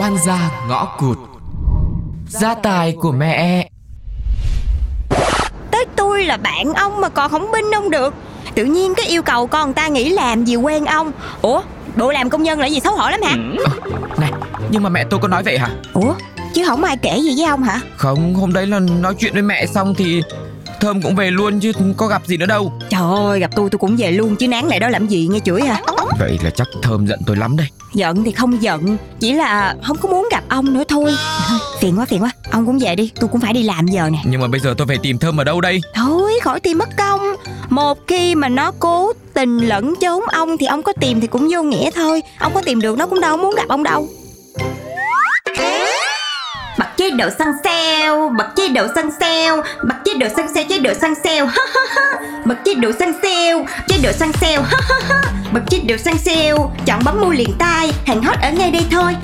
oan gia ngõ cụt. Gia tài của mẹ Tới tôi là bạn ông mà còn không binh ông được. Tự nhiên cái yêu cầu con ta nghỉ làm gì quen ông. Ủa bộ làm công nhân là gì xấu hổ lắm hả? Này nhưng mà mẹ tôi có nói vậy hả? Ủa chứ không ai kể gì với ông hả? Không hôm đấy là nói chuyện với mẹ xong thì Thơm cũng về luôn chứ có gặp gì nữa đâu. Trời ơi gặp tôi tôi cũng về luôn chứ nán lại đó làm gì nghe chửi hả Vậy là chắc Thơm giận tôi lắm đây Giận thì không giận Chỉ là không có muốn gặp ông nữa thôi. Phiền quá phiền quá. Ông cũng về đi tôi cũng phải đi làm giờ nè. Nhưng mà bây giờ tôi phải tìm Thơm ở đâu đây? Thôi khỏi tìm mất công. Một khi mà nó cố tình lẫn trốn ông Thì ông có tìm thì cũng vô nghĩa thôi. Ông có tìm được nó cũng đâu muốn gặp ông đâu. Bật chế độ săn sale Bật chế độ săn sale Bật chế độ săn sale chế độ săn sale Bật chế độ săn sale chế độ săn sale Bật chế độ săn sale Chọn bấm mua liền tay Hàng hot ở ngay đây thôi.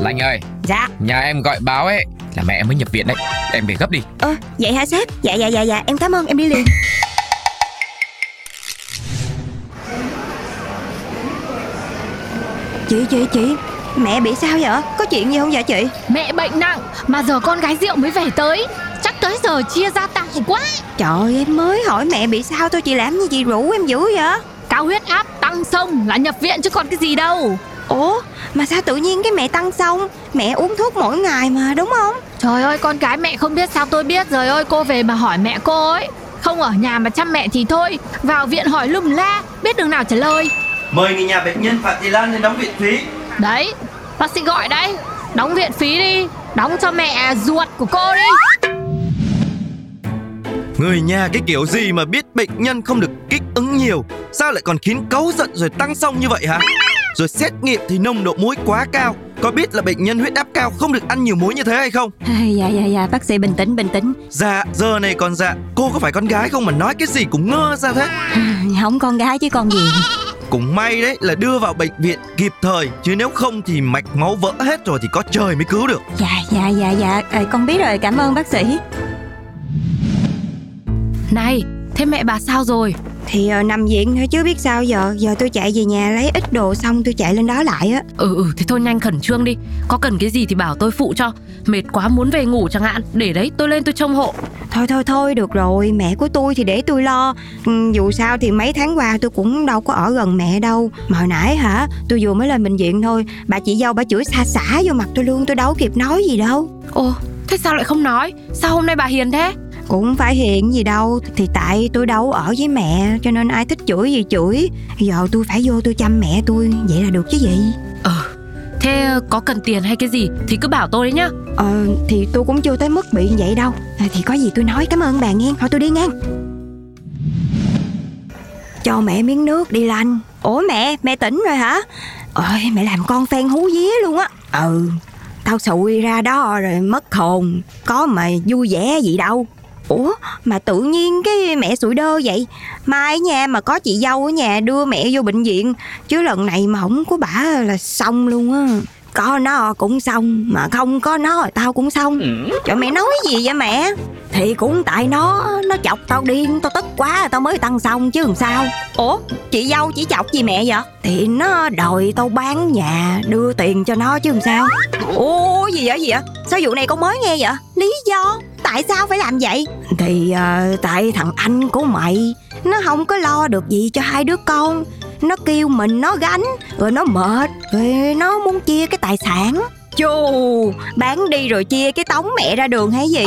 Lạnh ơi. Dạ. Nhà em gọi báo ấy Là mẹ em mới nhập viện đấy. Em về gấp đi. Ơ vậy hả sếp? Dạ dạ dạ dạ. Em cảm ơn em đi liền. Chị chị chị. Mẹ bị sao vậy? Có chuyện gì không vậy chị? Mẹ bệnh nặng mà giờ con gái rượu mới về tới giờ chia ra tài quá. Trời ơi, em mới hỏi mẹ bị sao thôi Chị làm gì chị rủ em dữ vậy? Cao huyết áp tăng sông là nhập viện chứ còn cái gì đâu. Ủa mà sao tự nhiên cái mẹ tăng xong Mẹ uống thuốc mỗi ngày mà đúng không? Trời ơi con gái mẹ không biết sao tôi biết. Rồi ơi cô về mà hỏi mẹ cô ấy. Không ở nhà mà chăm mẹ thì thôi. Vào viện hỏi lùm la Biết đường nào trả lời. Mời người nhà bệnh nhân Phạm Thị Lan lên đóng viện phí. Đấy Bác sĩ gọi đấy. Đóng viện phí đi. Đóng cho mẹ ruột của cô đi Người nhà cái kiểu gì mà biết bệnh nhân không được kích ứng nhiều? Sao lại còn khiến cáu giận rồi tăng xong như vậy hả? Rồi xét nghiệm thì nồng độ muối quá cao. Có biết là bệnh nhân huyết áp cao không được ăn nhiều muối như thế hay không? Dạ dạ dạ bác sĩ bình tĩnh bình tĩnh. Dạ giờ này còn dạ. Cô có phải con gái không mà nói cái gì cũng ngơ ra thế? Không con gái chứ con gì. Cũng may đấy là đưa vào bệnh viện kịp thời Chứ nếu không thì mạch máu vỡ hết rồi thì có trời mới cứu được. Dạ dạ dạ dạ. À, Con biết rồi cảm ơn bác sĩ Này Thế mẹ bà sao rồi? Thì uh, nằm viện thôi chứ biết sao giờ. Giờ tôi chạy về nhà lấy ít đồ xong tôi chạy lên đó lại á. Ừ ừ thế thôi nhanh khẩn trương đi. Có cần cái gì thì bảo tôi phụ cho. Mệt quá muốn về ngủ chẳng hạn. Để đấy tôi lên tôi trông hộ. Thôi thôi thôi được rồi. Mẹ của tôi thì để tôi lo. Ừ, Dù sao thì mấy tháng qua tôi cũng đâu có ở gần mẹ đâu. Mà hồi nãy hả? Tôi vừa mới lên bệnh viện thôi. Bà chị dâu bà chửi xa xả vô mặt tôi luôn. Tôi đâu kịp nói gì đâu. Ồ thế sao lại không nói? Sao hôm nay bà hiền thế Cũng phải hiện gì đâu Thì tại tôi đâu ở với mẹ Cho nên ai thích chửi gì chửi. Giờ tôi phải vô tôi chăm mẹ tôi Vậy là được chứ gì? Ờ Thế ờ, có cần tiền hay cái gì Thì cứ bảo tôi đấy nhá. Ờ thì tôi cũng chưa tới mức bị vậy đâu. À, Thì có gì tôi nói cảm ơn bà nghe Thôi tôi đi ngang Cho mẹ miếng nước đi lanh. Ủa mẹ, mẹ tỉnh rồi hả? Ôi mẹ làm con phen hú vía luôn á. Ừ Tao xụi ra đó rồi mất hồn Có mà vui vẻ gì đâu Ủa mà tự nhiên cái mẹ sụi đơ vậy? Mai nha mà có chị dâu ở nhà đưa mẹ vô bệnh viện Chứ lần này mà không có bả là xong luôn á. Có nó cũng xong Mà không có nó tao cũng xong. Trời mẹ nói gì vậy mẹ? Thì cũng tại nó Nó chọc tao điên Tao tức quá tao mới tăng xong chứ làm sao. Ủa chị dâu chỉ chọc gì mẹ vậy? Thì nó đòi tao bán nhà Đưa tiền cho nó chứ làm sao. Ủa gì vậy gì vậy? Sao vụ này con mới nghe vậy? Lý do Tại sao phải làm vậy? Thì ờ, tại thằng anh của mày Nó không có lo được gì cho hai đứa con. Nó kêu mình nó gánh Rồi nó mệt Rồi nó muốn chia cái tài sản. Chù, Bán đi rồi chia cái tống mẹ ra đường hay gì?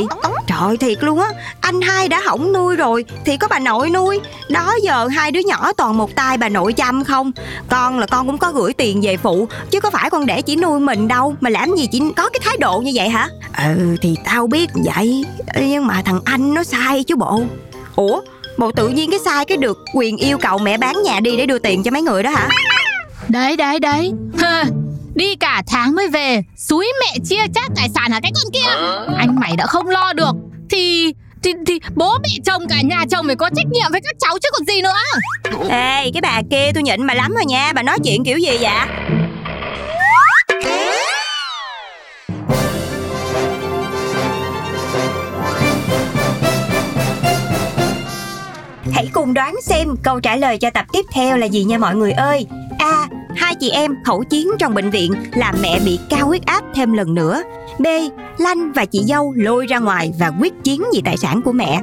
Trời, thiệt luôn á. Anh hai đã hỏng nuôi rồi, Thì có bà nội nuôi. Đó giờ hai đứa nhỏ toàn một tay bà nội chăm không? Con là con cũng có gửi tiền về phụ, Chứ có phải con để chỉ nuôi mình đâu. Mà làm gì chỉ có cái thái độ như vậy hả? Ừ thì tao biết vậy. Nhưng mà thằng anh nó sai chứ bộ. Ủa, Bộ tự nhiên cái sai cái được quyền yêu cầu mẹ bán nhà đi để đưa tiền cho mấy người đó hả? Đấy đấy đấy. Đi cả tháng mới về Xúi mẹ chia chác tài sản hả cái con kia. Anh mày đã không lo được. Thì thì, thì bố mẹ chồng cả nhà chồng phải có trách nhiệm với các cháu chứ còn gì nữa. Ê cái bà kia tôi nhịn bà lắm rồi nha. Bà nói chuyện kiểu gì vậy? Hãy cùng đoán xem câu trả lời cho tập tiếp theo là gì nha mọi người ơi. A. Hai chị em khẩu chiến trong bệnh viện làm mẹ bị cao huyết áp thêm lần nữa. B. Lanh và chị dâu lôi ra ngoài và quyết chiến vì tài sản của mẹ.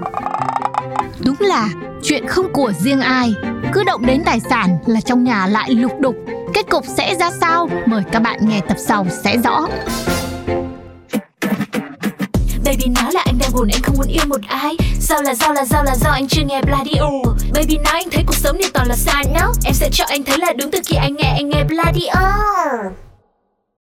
Đúng là chuyện không của riêng ai Cứ động đến tài sản là trong nhà lại lục đục Kết cục sẽ ra sao? Mời các bạn nghe tập sau sẽ rõ Baby nói là anh đang buồn anh không muốn yêu một ai. Sao là sao là sao là do anh chưa nghe Bladio Baby, nói anh thấy cuộc sống này toàn là sai no Em sẽ cho anh thấy là đúng từ khi anh nghe anh nghe Bladio